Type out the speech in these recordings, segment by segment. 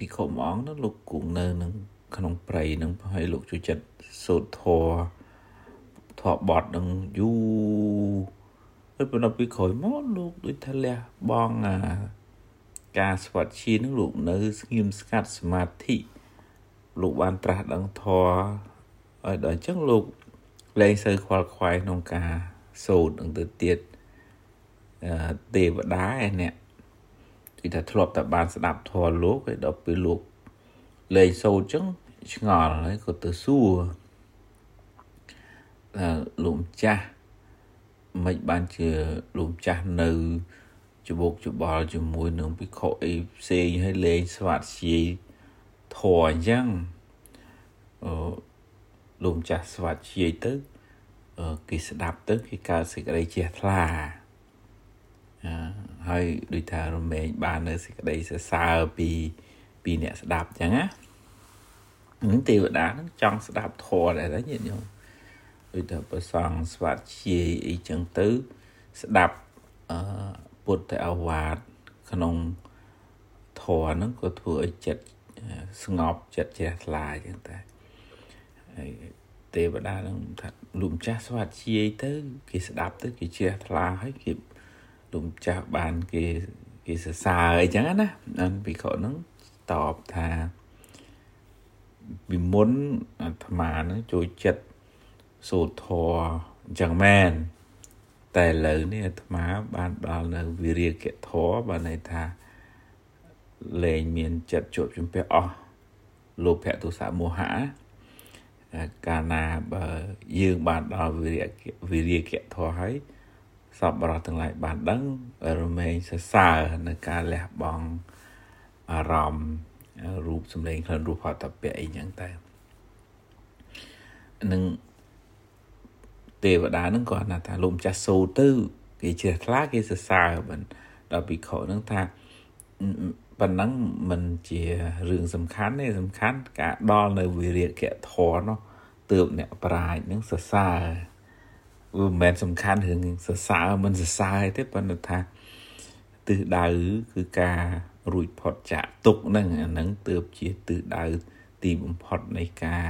ភិក្ខុមួយអង្គនោះលោកគង់នៅនឹងក្នុងព្រៃនឹងហើយលោកជួយចិត្តសូត្រធម៌ធម៌បត់នឹងយូរហើយប៉ុន្តែពីក្រោយមកលោកដូចថាលះបង់អាការស្វាត់ឈានឹងលោកនៅស្ងៀមស្ងាត់សមាធិលោកបានត្រាស់ដឹងធម៌ហើយដល់អញ្ចឹងលោកលែងសូវខ្វល់ខ្វាយក្នុងការសូត្រនឹងទៅទៀតទេវតាឯអ្នក គឺថាធ្លាប់តែបានស្ដាប់ធម៌លោកហើយដល់ពេលលោកលែងសូត្រអញ្ចឹងឆ្ងល់ហើយក៏ទៅសួរអឺលោកម្ចាស់មិនបានជាលោកម្ចាស់នៅច្បុកច្បល់ជាមួយនឹងភិក្ខុអីផ្សេងហើយលេងស្វាត់ជាយធរអញ្ចឹងអឺលោកម្ចាស់ស្វាត់ជាយទៅគេស្ដាប់ទៅគេកើតសេចក្តីជ្រះថ្លា ហើយដូចថារមែងបាននៅសេចក្តីសរសើរពីពីអ្នកស្ដាប់អញ្ចឹងណានឹងទេវតានឹងចង់ស្ដាប់ធម៌ដែរញាតិញោមដូចថាប្រសងស្វាត់ជាយអីចឹងទៅស្ដាប់អឺពុទ្ធអាវាទក្នុងធម៌ហ្នឹងក៏ធ្វើឲ្យចិត្តស្ងប់ចិត្តជ្រះថ្លាចឹងតែហើយទេវតានឹងថាលោកម្ចាស់ស្វាត់ជាយទៅគេស្ដាប់ទៅគេជ្រះថ្លាហើយគេ លោកម្ចាស់បានគេគេសរសើរអីចឹងណាដល់ពីខហ្នឹងតបថាពីមុនអាត្មានឹងចូលចិត្តសូត្រធម៌អញ្ចឹងមែនតែឥឡូវនេះអាត្មាបានដល់នៅវិរិយកធម៌បានន័យថាលែងមានចិត្តជាប់ជំពាក់អស់លោភៈទោសៈមោហៈកាលណាបើយើងបានដល់វិរិយវិរិយកធម៌ហើយ សពបរោះទាំងឡាយបានដឹងរមែងសរសើរនៅការលះបង់អារម្មណ៍រូបសម្លេងក្លិនរូបផតពៈអីចឹងតែនឹងទេវតានឹងគាត់ថាលោកម្ចាស់សូទៅគេជ្រះថ្លាគេសរសើរមិនដល់ពិខុនឹងថាប៉ុណ្ណឹងមិនជារឿងសំខាន់ទេសំខាន់ការដល់នៅវិរិយកធម៌នោះទើបអ្នកប្រាជ្ញនឹងសរសើរ វាមិនមែនសំខាន់រឿងសរសើរមិនសរសើរទេប៉ុន្តែថាទិសដៅគឺការរួចផុតចាកទុកហ្នឹងអាហ្នឹងទើបជាទិសដៅទីបំផុតនៃការ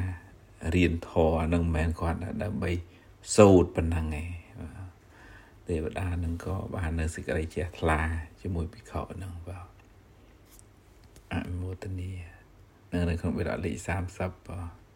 រៀនធម៌ហ្នឹងមិនមែនគ្រាន់តែដើម្បីសូត្រប៉ុណ្ណឹងឯងទេវតានឹងក៏បាននៅសេចក្តីជ្រះថ្លាជាមួយភិក្ខុហ្នឹងបាទអនុមោទនីនៅក្នុងវិរៈលេខ30បាទ